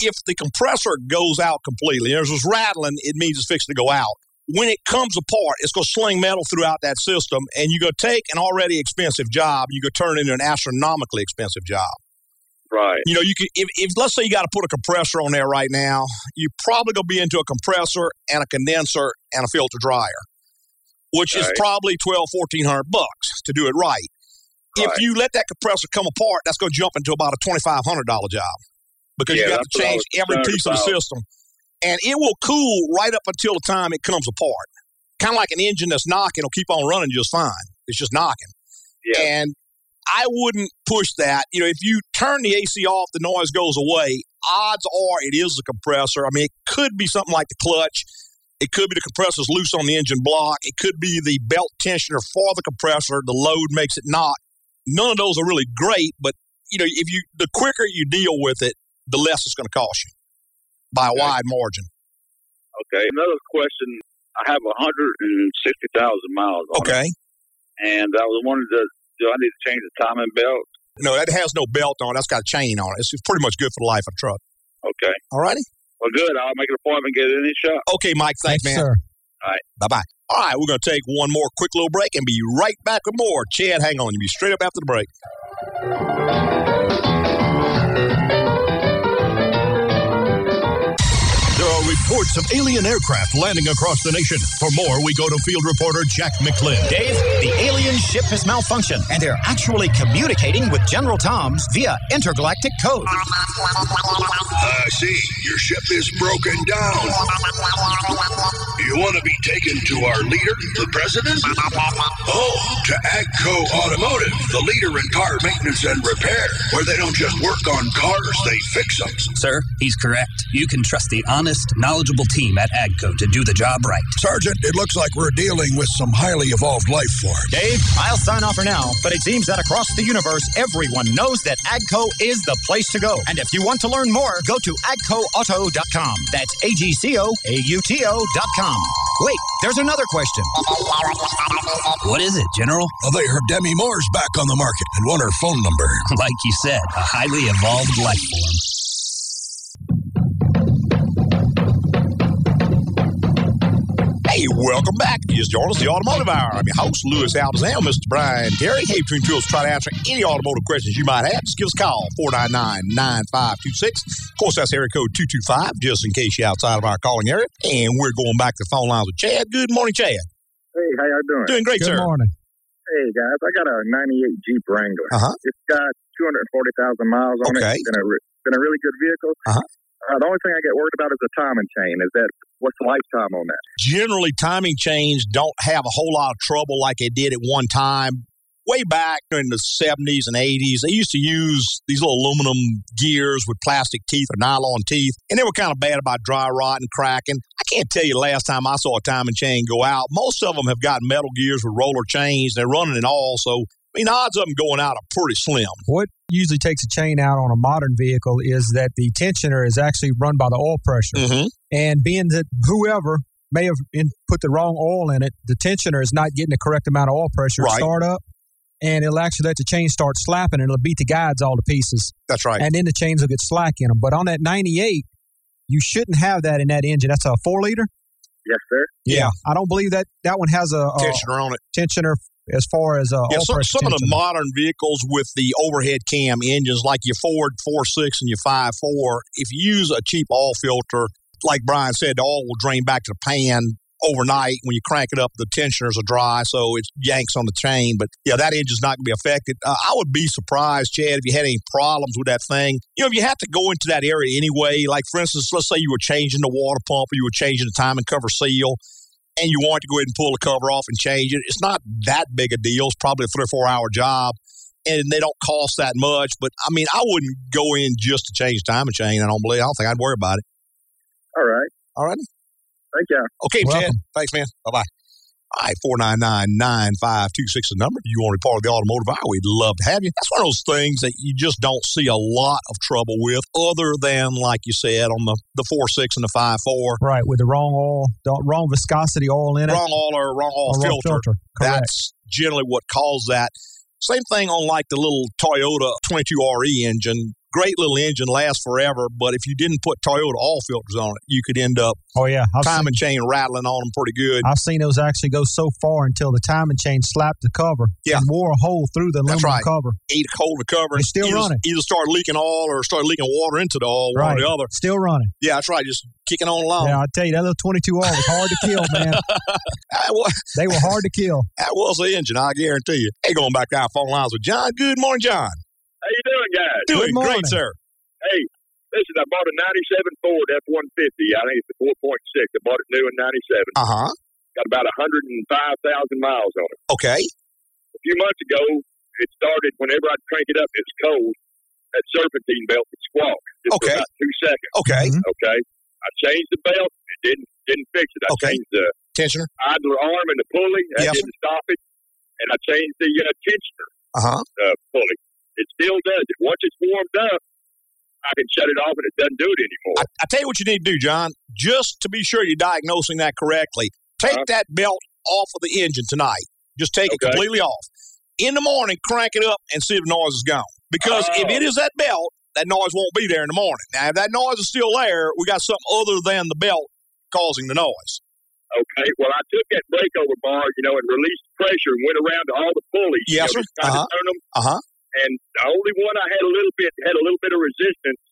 if the compressor goes out completely, there's this rattling, it means it's fixing to go out. When it comes apart, it's going to sling metal throughout that system, and you're going to take an already expensive job, you're going to turn it into an astronomically expensive job. Right. You know, you can if, if let's say you got to put a compressor on there right now, you're probably going to be into a compressor and a condenser and a filter dryer, which is probably 12, 1400 bucks to do it right. If you let that compressor come apart, that's going to jump into about a $2,500 job because Yeah, you got to change every piece of the system. And it will cool right up until the time it comes apart. Kind of like an engine that's knocking will keep on running just fine. It's just knocking. And I wouldn't push that. You know, if you turn the AC off, the noise goes away. Odds are it is the compressor. I mean, it could be something like the clutch. It could be the compressor's loose on the engine block. It could be the belt tensioner for the compressor. The load makes it knock. None of those are really great, but you know, if you the quicker you deal with it, the less it's going to cost you by a wide margin. Okay. Another question. I have 160,000 miles on Okay. it. And I was wondering, does, do I need to change the timing belt? No, that has no belt on. That's got a chain on it. It's it's pretty much good for the life of the truck. Okay. All righty. Well, good. I'll make an appointment and get it in the shop. Okay, Mike. Thanks, Thanks, man. sir. All right. Bye bye. All right, we're going to take one more quick little break and be right back with more. Chad, hang on. You'll be straight up after the break. Reports of alien aircraft landing across the nation. For more, we go to field reporter Jack McClin. Dave, the alien ship has malfunctioned, and they're actually communicating with General Tom's via intergalactic code. I see. Your ship is broken down. You want to be taken to our leader, the president? Oh, to AGCO Automotive, the leader in car maintenance and repair, where they don't just work on cars, they fix them. Sir, he's correct. You can trust the honest, knowledgeable team at AGCO to do the job right. Sergeant, it looks like we're dealing with some highly evolved life forms. Dave, I'll sign off for now, but it seems that across the universe, everyone knows that AGCO is the place to go. And if you want to learn more, go to agcoauto.com. That's A-G-C-O-A-U-T-O.com. Wait, there's another question. What is it, General? Well, they heard Demi Moore's back on the market and want her phone number. Like you said, a highly evolved life form. Hey, welcome back. You just joined the Automotive Hour. I'm your host, Louis Altazan, Mr. Brian Terry. Hey, Between Tools, try to answer any automotive questions you might have. Just give us a call, 499-9526. Of course, that's area code 225, just in case you're outside of our calling area. And we're going back to the phone lines with Chad. Good morning, Chad. Hey, how y'all doing? Doing great, Good sir. morning. Hey guys, I got a '98 Jeep Wrangler. Uh-huh. It's got 240,000 miles on Okay. it. It's been a re- been a really good vehicle. Uh-huh. Uh, the only thing I get worried about is the timing chain. Is that what's the lifetime on that? generally timing chains don't have a whole lot of trouble like they did at one time. Way back in the 70s and 80s, they used to use these little aluminum gears with plastic teeth or nylon teeth, and they were kind of bad about dry rot and cracking. I can't tell you last time I saw a timing chain go out. Most of them have got metal gears with roller chains. They're running it all, so I mean, odds of them going out are pretty slim. What usually takes a chain out on a modern vehicle is that the tensioner is actually run by the oil pressure. Mm-hmm. And being that whoever may have in, put the wrong oil in it, the tensioner is not getting the correct amount of oil pressure Right. to start up. And it'll actually let the chain start slapping and it'll beat the guides all to pieces. That's right. And then the chains will get slack in them. But on that 98, you shouldn't have that in that engine. That's a four liter. Yes, sir. Yeah. I don't believe that that one has a, a Tensioner on it. tensioner as far as uh, Yeah, some, some of the modern vehicles with the overhead cam engines, like your Ford 4.6 and your 5.4, if you use a cheap oil filter, like Brian said, the oil will drain back to the pan overnight. When you crank it up, the tensioners are dry, so it yanks on the chain. But yeah, that engine's not going to be affected. Uh, I would be surprised, Chad, if you had any problems with that thing. You know, if you have to go into that area anyway, like for instance, let's say you were changing the water pump or you were changing the timing cover seal and you want to go ahead and pull the cover off and change it, it's not that big a deal. It's probably a three or four hour job, and they don't cost that much. But I mean, I wouldn't go in just to change the timing chain. I don't believe. I don't think I'd worry about it. All right. All right. Thank you. Okay, Chad. Thanks, man. Bye bye. All right, 499-9526 is the number. If you want to be part of the automotive hour, we'd love to have you. That's one of those things that you just don't see a lot of trouble with, other than, like you said, on the, the 4.6 and the 5.4. Right, with the wrong oil, the wrong viscosity oil in it. Wrong oil or wrong oil Or wrong filter. filter. That's generally what caused that. Same thing on like the little Toyota 22RE engine. Great little engine, lasts forever, but if you didn't put Toyota oil filters on it, you could end up Oh yeah, I've time seen, and chain rattling on them pretty good. I've seen those actually go so far until the timing chain slapped the cover Yeah. and wore a hole through the That's aluminum right. cover. Eat hold the cover and It's still either, running. either start leaking oil or start leaking water into the oil, one Right, or the other. still running. Yeah, that's right. Just kicking on along. Yeah, I tell you that little 22 R was hard to kill, man. Was, They were hard to kill. that was the engine, I guarantee you. Hey, going back to our phone lines with John. Good morning, John. How you doing, guys? Doing morning. great, sir. Hey, listen, I bought a 97 Ford F-150. I think it's a 4.6. I bought it new in 97. Uh huh. Got about 105,000 miles on it. Okay. A few months ago, it started, whenever I'd crank it up, it's cold. That serpentine belt would squawk just Okay. for about two seconds. Okay. Mhm. Okay. I changed the belt. It didn't didn't fix it. I Okay. changed the Tensioner. idler arm and the pulley. That Yes. didn't stop it. And I changed the uh, tensioner Uh huh. uh, pulley. It still does it. Once it's warmed up, I can shut it off and it doesn't do it anymore. I, I tell you what you need to do, John, just to be sure you're diagnosing that correctly. Take Uh-huh. that belt off of the engine tonight. Just take it completely off. in the morning, crank it up and see if the noise is gone. Because if it is that belt, that noise won't be there in the morning. Now, if that noise is still there, we got something other than the belt causing the noise. Okay, well, I took that breakover bar, you know, and released pressure and went around to all the pulleys. you Yes, know, sir. Uh-huh. them. Uh huh. And the only one I had a little bit had a little bit of resistance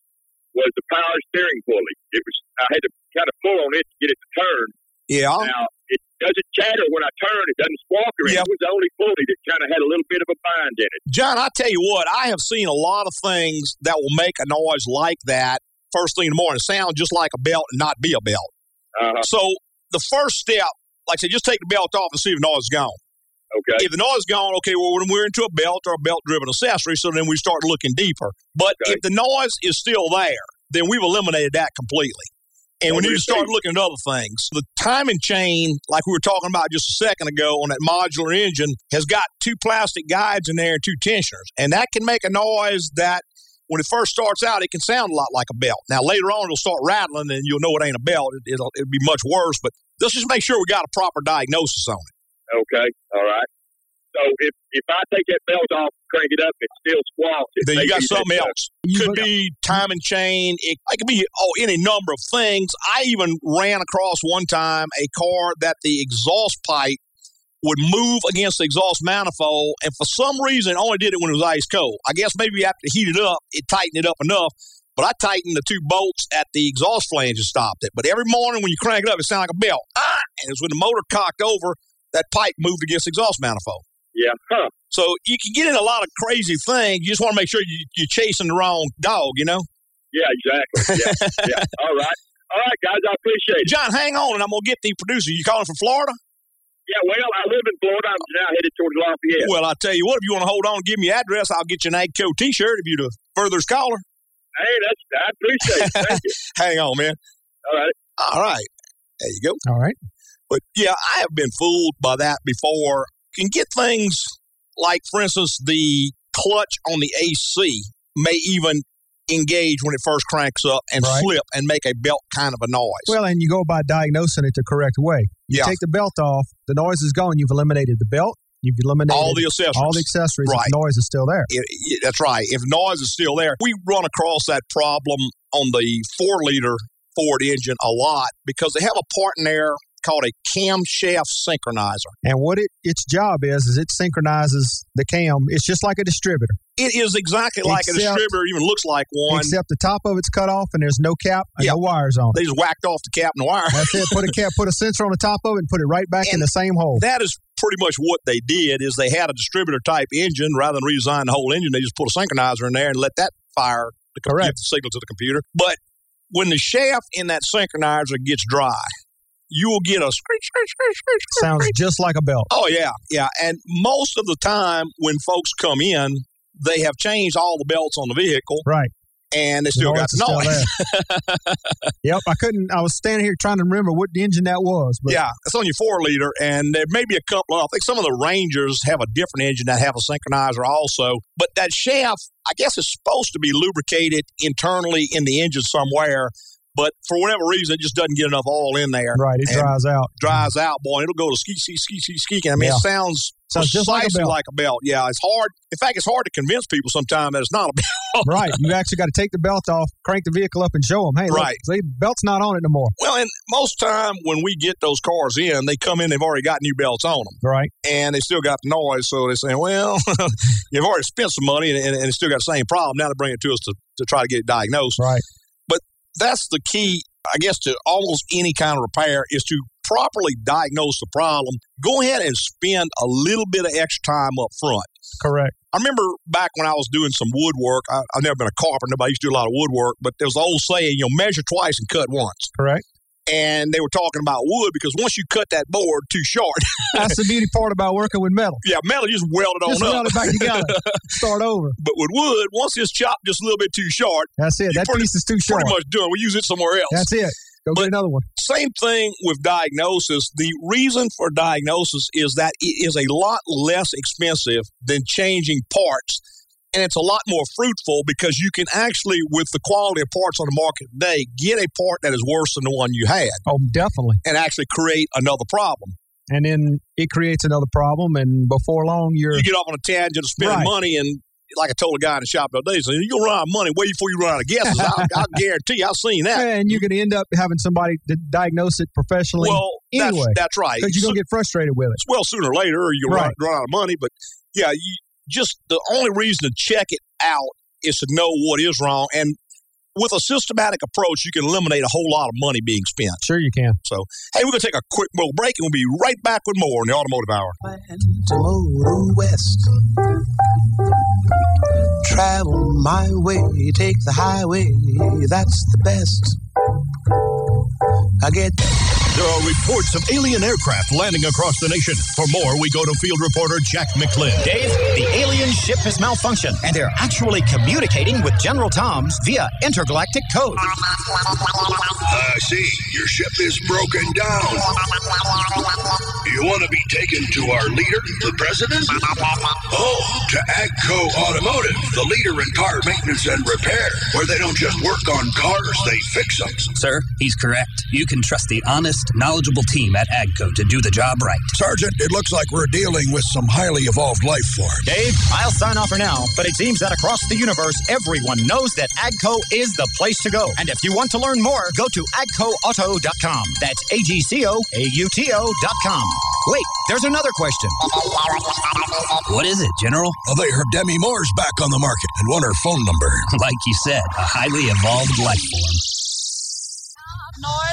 was the power steering pulley. It was I had to kind of pull on it to get it to turn. Yeah. Now it doesn't chatter when I turn. It doesn't squawk or anything. It was the only pulley that kind of had a little bit of a bind in it. John, I tell you what, I have seen a lot of things that will make a noise like that first thing in the morning, sound just like a belt and not be a belt. Uh-huh. So the first step, like I said, just take the belt off and see if the noise is gone. Okay. If the noise is gone, okay, well, when we're into a belt or a belt driven accessory, so then we start looking deeper. But if the noise is still there, then we've eliminated that completely. And we need to start looking at other things. The timing chain, like we were talking about just a second ago on that modular engine, has got two plastic guides in there and two tensioners. And that can make a noise that when it first starts out, it can sound a lot like a belt. Now, later on, it'll start rattling and you'll know it ain't a belt. It, it'll, it'll be much worse. But let's just make sure we got a proper diagnosis on it. Okay, all right. So if if I take that belt off, crank it up, it still squawks. It then you got something else. Could be time and chain. It, it could be oh any number of things. I even ran across one time a car that the exhaust pipe would move against the exhaust manifold, and for some reason only did it when it was ice cold. I guess maybe after heat it up, it tightened it up enough. But I tightened the two bolts at the exhaust flange and stopped it. But every morning when you crank it up, it sounded like a belt. Ah! And it was when the motor cocked over, that pipe moved against the exhaust manifold. Yeah. Huh. So you can get in a lot of crazy things. You just want to make sure you, you're chasing the wrong dog, you know? Yeah, exactly. Yeah, yeah. All right. All right, guys, I appreciate it. John, hang on, and I'm going to get the producer. You calling from Florida? Yeah, well, I live in Florida. I'm now headed towards Lafayette. Well, I'll tell you what, if you want to hold on and give me your address, I'll get you an AGCO t-shirt if you're the furthest caller. Hey, that's I appreciate it. Thank you. hang on, man. All right. All right. There you go. All right. But yeah, I have been fooled by that before. You can get things like, for instance, the clutch on the AC may even engage when it first cranks up and Right. slip and make a belt kind of a noise. Well, and you go by diagnosing it the correct way. You Yeah. take the belt off, the noise is gone. You've eliminated the belt. You've eliminated All the accessories. All the accessories. Right. The noise is still there. It- it- that's right. If noise is still there, we run across that problem on the four liter Ford engine a lot because they have a part in there called a camshaft synchronizer. And what it its job is is it synchronizes the cam. It's just like a distributor, It is exactly like a distributor, even looks like one. except the top of it's cut off and there's no cap and Yeah. no wires on it. They just whacked off the cap and the wire. That's it. Put a cap, put a sensor on the top of it, and put it right back in the same hole. That is pretty much what they did. Is they had a distributor type engine rather than redesign the whole engine. They just put a synchronizer in there and let that fire the give the signal to the computer. But when the shaft in that synchronizer gets dry, you will get a screech, screech, screech, screech. Sounds screech. just like a belt. Oh yeah, yeah. And most of the time when folks come in, they have changed all the belts on the vehicle, Right. and they still The got the noise noise. is Yep. I couldn't. I was standing here trying to remember what the engine that was. But yeah, it's on your four liter, and there may be a couple of. I think some of the Rangers have a different engine that have a synchronizer also. But that shaft, I guess, is supposed to be lubricated internally in the engine somewhere. But for whatever reason, it just doesn't get enough oil in there. Right, it dries out. Dries out, boy. and It'll go to ski, ski, ski, ski, ski. I mean, Yeah. it sounds Sounds just like a belt. like a belt. Yeah, it's hard. In fact, it's hard to convince people sometimes that it's not a belt. right. You actually got to take the belt off, crank the vehicle up, and show them, hey, look, Right. see, belt's not on it no more. Well, and most time when we get those cars in, they come in, they've already got new belts on them. Right. And they still got the noise, so they're saying, well, you've already spent some money and, and, and it's still got the same problem. Now they bring it to us to, to try to get it diagnosed. Right. That's the key, I guess, to almost any kind of repair is to properly diagnose the problem. Go ahead and spend a little bit of extra time up front. Correct. I remember back when I was doing some woodwork, I, I've never been a carpenter, but I used to do a lot of woodwork. But there's an old saying, you know, measure twice and cut once. Correct. And they were talking about wood because once you cut that board too short, That's the beauty part about working with metal. yeah, metal you just welded on Just up. weld it back together. Start over. But with wood, once it's chopped just a little bit too short, That's it. That pretty- piece is too short. pretty much done. We use it somewhere else. That's it. Go get another one. Same thing with diagnosis. The reason for diagnosis is that it is a lot less expensive than changing parts. And it's a lot more fruitful because you can actually, with the quality of parts on the market today, get a part that is worse than the one you had Oh, definitely. and actually create another problem. and then it creates another problem, and before long, you're You get off on a tangent of spending Right. money, and like I told a guy in the shop the other day, so you're to run out of money way before you run out of gas. I'll, I'll guarantee you, I've seen that. and you're going to end up having somebody to diagnose it professionally. Well, that's, anyway, that's right. because you're going to get frustrated with it. well, sooner or later, you'll run, Right. run out of money. But yeah, you just the only reason to check it out is to know what is wrong. And with a systematic approach, you can eliminate a whole lot of money being spent. Sure, you can. So, hey, we're going to take a quick little break and we'll be right back with more in the Automotive Hour. Motor West. Travel my way, take the highway, that's the best. I get There are reports of alien aircraft landing across the nation. For more, we go to field reporter Jack McClin. Dave, the alien ship has malfunctioned, and they're actually communicating with General Tom's via intergalactic code. I see. Your ship is broken down. You want to be taken to our leader, the president? Oh, to AGCO Automotive, the leader in car maintenance and repair, where they don't just work on cars, they fix them. Sir, he's correct. You can trust the honest, knowledgeable team at AGCO to do the job right. Sergeant, it looks like we're dealing with some highly evolved life form. Dave, I'll sign off for now, but it seems that across the universe, everyone knows that AGCO is the place to go. And if you want to learn more, go to agcoauto.com. That's A-G-C-O-A-U-T-O.com. Wait, there's another question. What is it, General? Well, they heard Demi Moore's back on the market and want her phone number. Like you said, a highly evolved life form.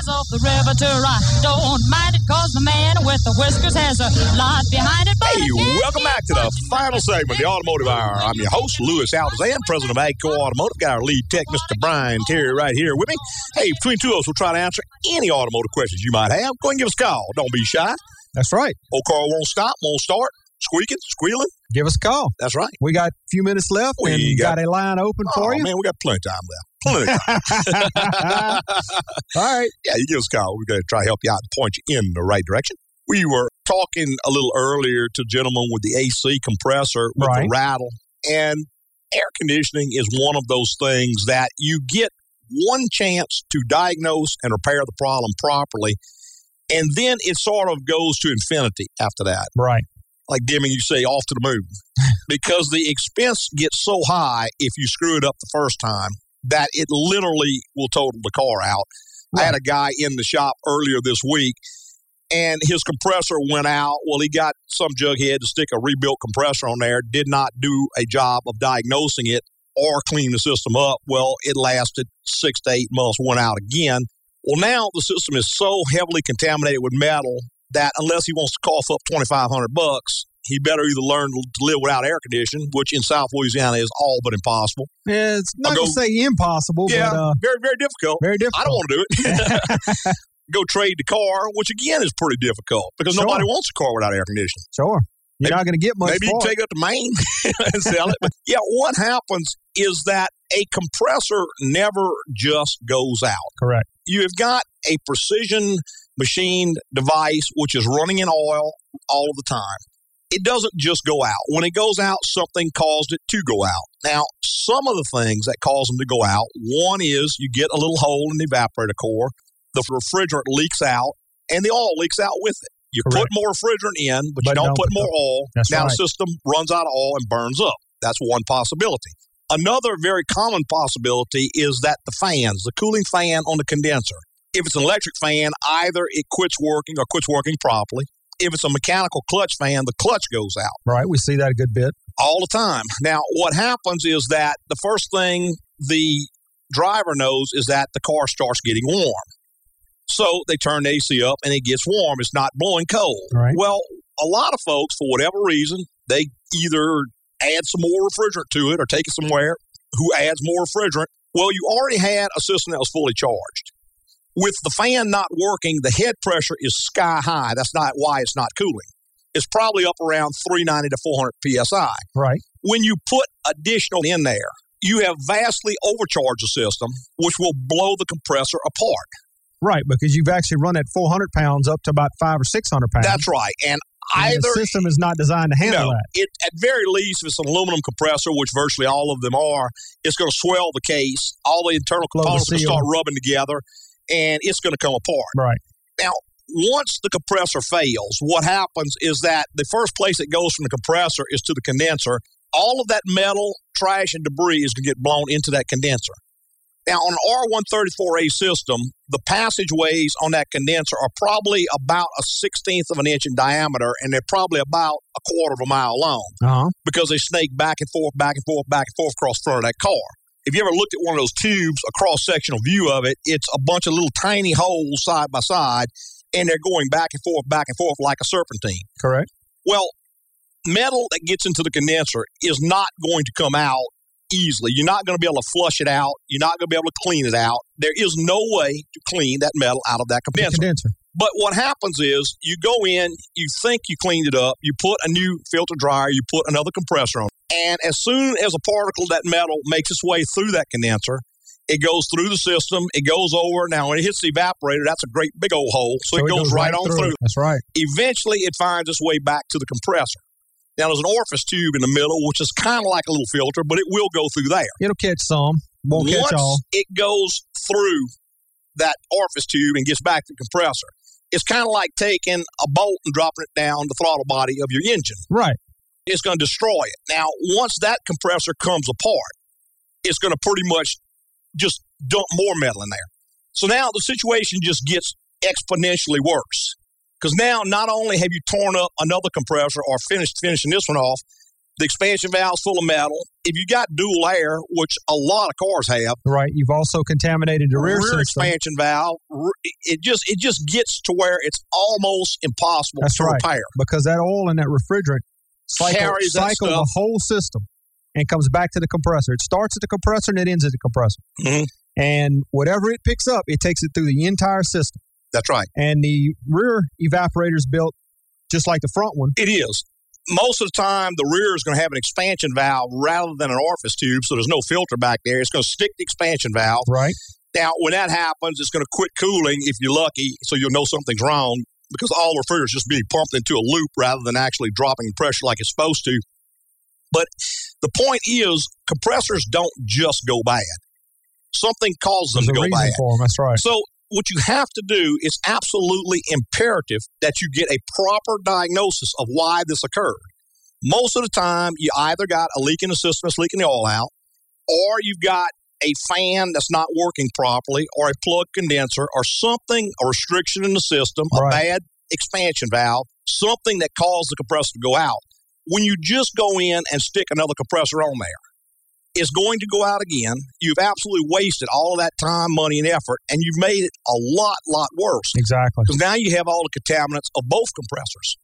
Noise off the river to rock. Don't mind it, cause the man with the whiskers has a lot behind it. But Hey, welcome back to the final segment of the Automotive Hour. I'm your host, Louis Altazan, president of AGCO Automotive. Got our lead tech, Mr. Brian Terry, right here with me. Hey, between two of us, we'll try to answer any automotive questions you might have. Go ahead and give us a call. Don't be shy. That's right. Old car won't stop, won't start, squeaking, squealing. Give us a call. That's right. We got a few minutes left We and got, got- a line open Oh, for you. man, we got plenty of time left. All right. Yeah, you give us a call. We're going to try to help you out and point you in the right direction. We were talking a little earlier to gentlemen with the AC compressor with Right. the rattle, and air conditioning is one of those things that you get one chance to diagnose and repair the problem properly, and then it sort of goes to infinity after that. Right. Like Deming, you say, off to the moon, because the expense gets so high if you screw it up the first time that it literally will total the car out. I had a guy in the shop earlier this week, and his compressor went out. Well, he got some jughead to stick a rebuilt compressor on there, did not do a job of diagnosing it or clean the system up. Well, it lasted six to eight months, went out again. Well, now the system is so heavily contaminated with metal that unless he wants to cough up twenty five hundred bucks, he better either learn to live without air conditioning, which in South Louisiana is all but impossible. Yeah, it's not I'll going to go- say impossible, Yeah, but uh, very, very difficult. very difficult. I don't want to do it. Go trade the car, which again is pretty difficult because Sure. nobody wants a car without air conditioning. Sure. You're not going to get much Maybe you can take it to Maine and sell it. But yeah, what happens is that a compressor never just goes out. Correct. You have got a precision machined device which is running in oil all of the time. It doesn't just go out. When it goes out, something caused it to go out. Now, some of the things that cause them to go out, one is you get a little hole in the evaporator core, the refrigerant leaks out, and the oil leaks out with it. You Correct. put more refrigerant in, but, But you don't, don't put more oil. Now right. the system runs out of oil and burns up. That's one possibility. Another very common possibility is that the fans, the cooling fan on the condenser, if it's an electric fan, either it quits working or quits working properly. If it's a mechanical clutch fan, the clutch goes out Right. We see that a good bit. all the time. Now, what happens is that the first thing the driver knows is that the car starts getting warm. So they turn the AC up and it gets warm. It's not blowing cold. Right. Well, a lot of folks, for whatever reason, they either add some more refrigerant to it or take it somewhere who adds more refrigerant. Well, you already had a system that was fully charged. With the fan not working, the head pressure is sky high. That's not why it's not cooling. It's probably up around 390 to 400 psi. Right. When you put additional in there, you have vastly overcharged the system, which will blow the compressor apart. Right. Because you've actually run that 400 pounds up to about five or 600 pounds. That's right. And And either the system is not designed to handle no, that. it at very least, if it's an aluminum compressor, which virtually all of them are, it's going to swell the case. All the internal components start rubbing together, and it's going to come apart. Right. Now, once the compressor fails, what happens is that the first place it goes from the compressor is to the condenser. All of that metal, trash, and debris is going to get blown into that condenser. Now, on an R134A system, the passageways on that condenser are probably about a sixteenth of an inch in diameter, and they're probably about a quarter of a mile long Uh-huh. because they snake back and forth, back and forth, back and forth across the front of that car. If you ever looked at one of those tubes, a cross sectional view of it, it's a bunch of little tiny holes side by side, and they're going back and forth, back and forth like a serpentine. Correct. Well, metal that gets into the condenser is not going to come out easily. You're not going to be able to flush it out. You're not going to be able to clean it out. There is no way to clean that metal out of that condenser. condenser. But what happens is you go in, you think you cleaned it up, you put a new filter dryer, you put another compressor on, and as soon as a particle of that metal makes its way through that condenser, it goes through the system, it goes over. Now, when it hits the evaporator, that's a great big old hole, so, it, goes, right, on through. That's right. Eventually, it finds its way back to the compressor. Now, there's an orifice tube in the middle, which is kind of like a little filter, but it will go through there. It'll catch some. Won't catch Once all. it goes through that orifice tube and gets back to the compressor, it's kind of like taking a bolt and dropping it down the throttle body of your engine. Right. It's going to destroy it. Now, once that compressor comes apart, it's going to pretty much just dump more metal in there. So now the situation just gets exponentially worse. Because now not only have you torn up another compressor or finished finishing this one off, the expansion valve's full of metal. If you got dual air, which a lot of cars have, Right. You've also contaminated the rear, system. expansion valve, it just it just gets to where it's almost impossible That's to right. repair. Because that oil and that refrigerant cycle, Carries cycle the whole system and comes back to the compressor. It starts at the compressor and it ends at the compressor. Mhm. And whatever it picks up, it takes it through the entire system. That's right. And the rear evaporator is built just like the front one. It is. Most of the time, the rear is going to have an expansion valve rather than an orifice tube, so there's no filter back there. It's going to stick the expansion valve. Right. Now, when that happens, it's going to quit cooling if you're lucky, so you'll know something's wrong because all the refrigerator is just being pumped into a loop rather than actually dropping pressure like it's supposed to. But the point is, compressors don't just go bad. Something causes them There's to go bad. for 'em, That's right. So what you have to do is absolutely imperative that you get a proper diagnosis of why this occurred. Most of the time, you either got a leak in the system that's leaking the oil out, or you've got a fan that's not working properly, or a plug condenser, or something, a restriction in the system, a bad expansion valve, something that caused the compressor to go out. When you just go in and stick another compressor on there, it's going to go out again. You've absolutely wasted all of that time, money, and effort, and you've made it a lot, lot worse. Exactly. Because now you have all the contaminants of both compressors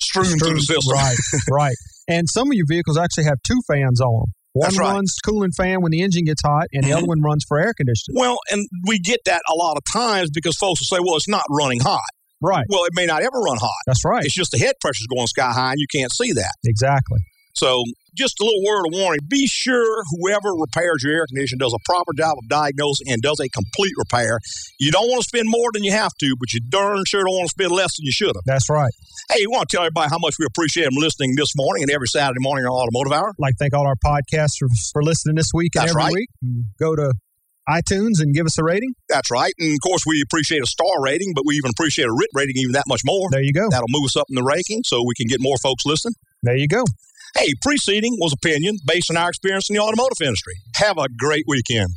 strewn through the system. Right, right. And some of your vehicles actually have two fans on them. One That's right. runs cooling fan when the engine gets hot, and the other Mhm. one runs for air conditioning. Well, and we get that a lot of times because folks will say, well, it's not running hot. Right. Well, it may not ever run hot. That's right. It's just the head pressure's going sky high and you can't see that. Exactly. So, just a little word of warning be sure whoever repairs your air conditioner does a proper job of diagnosing and does a complete repair. You don't want to spend more than you have to, but you darn sure don't want to spend less than you should have. That's right. Hey, we want to tell everybody how much we appreciate them listening this morning and every Saturday morning on Automotive Hour. Like, thank all our podcasters for listening this week and That's every right. week. Go to iTunes and give us a rating. That's right. And of course, we appreciate a star rating, but we even appreciate a written rating even that much more. There you go. That'll move us up in the ranking so we can get more folks listening. There you go. Hey, preceding was opinion based on our experience in the automotive industry. Have a great weekend.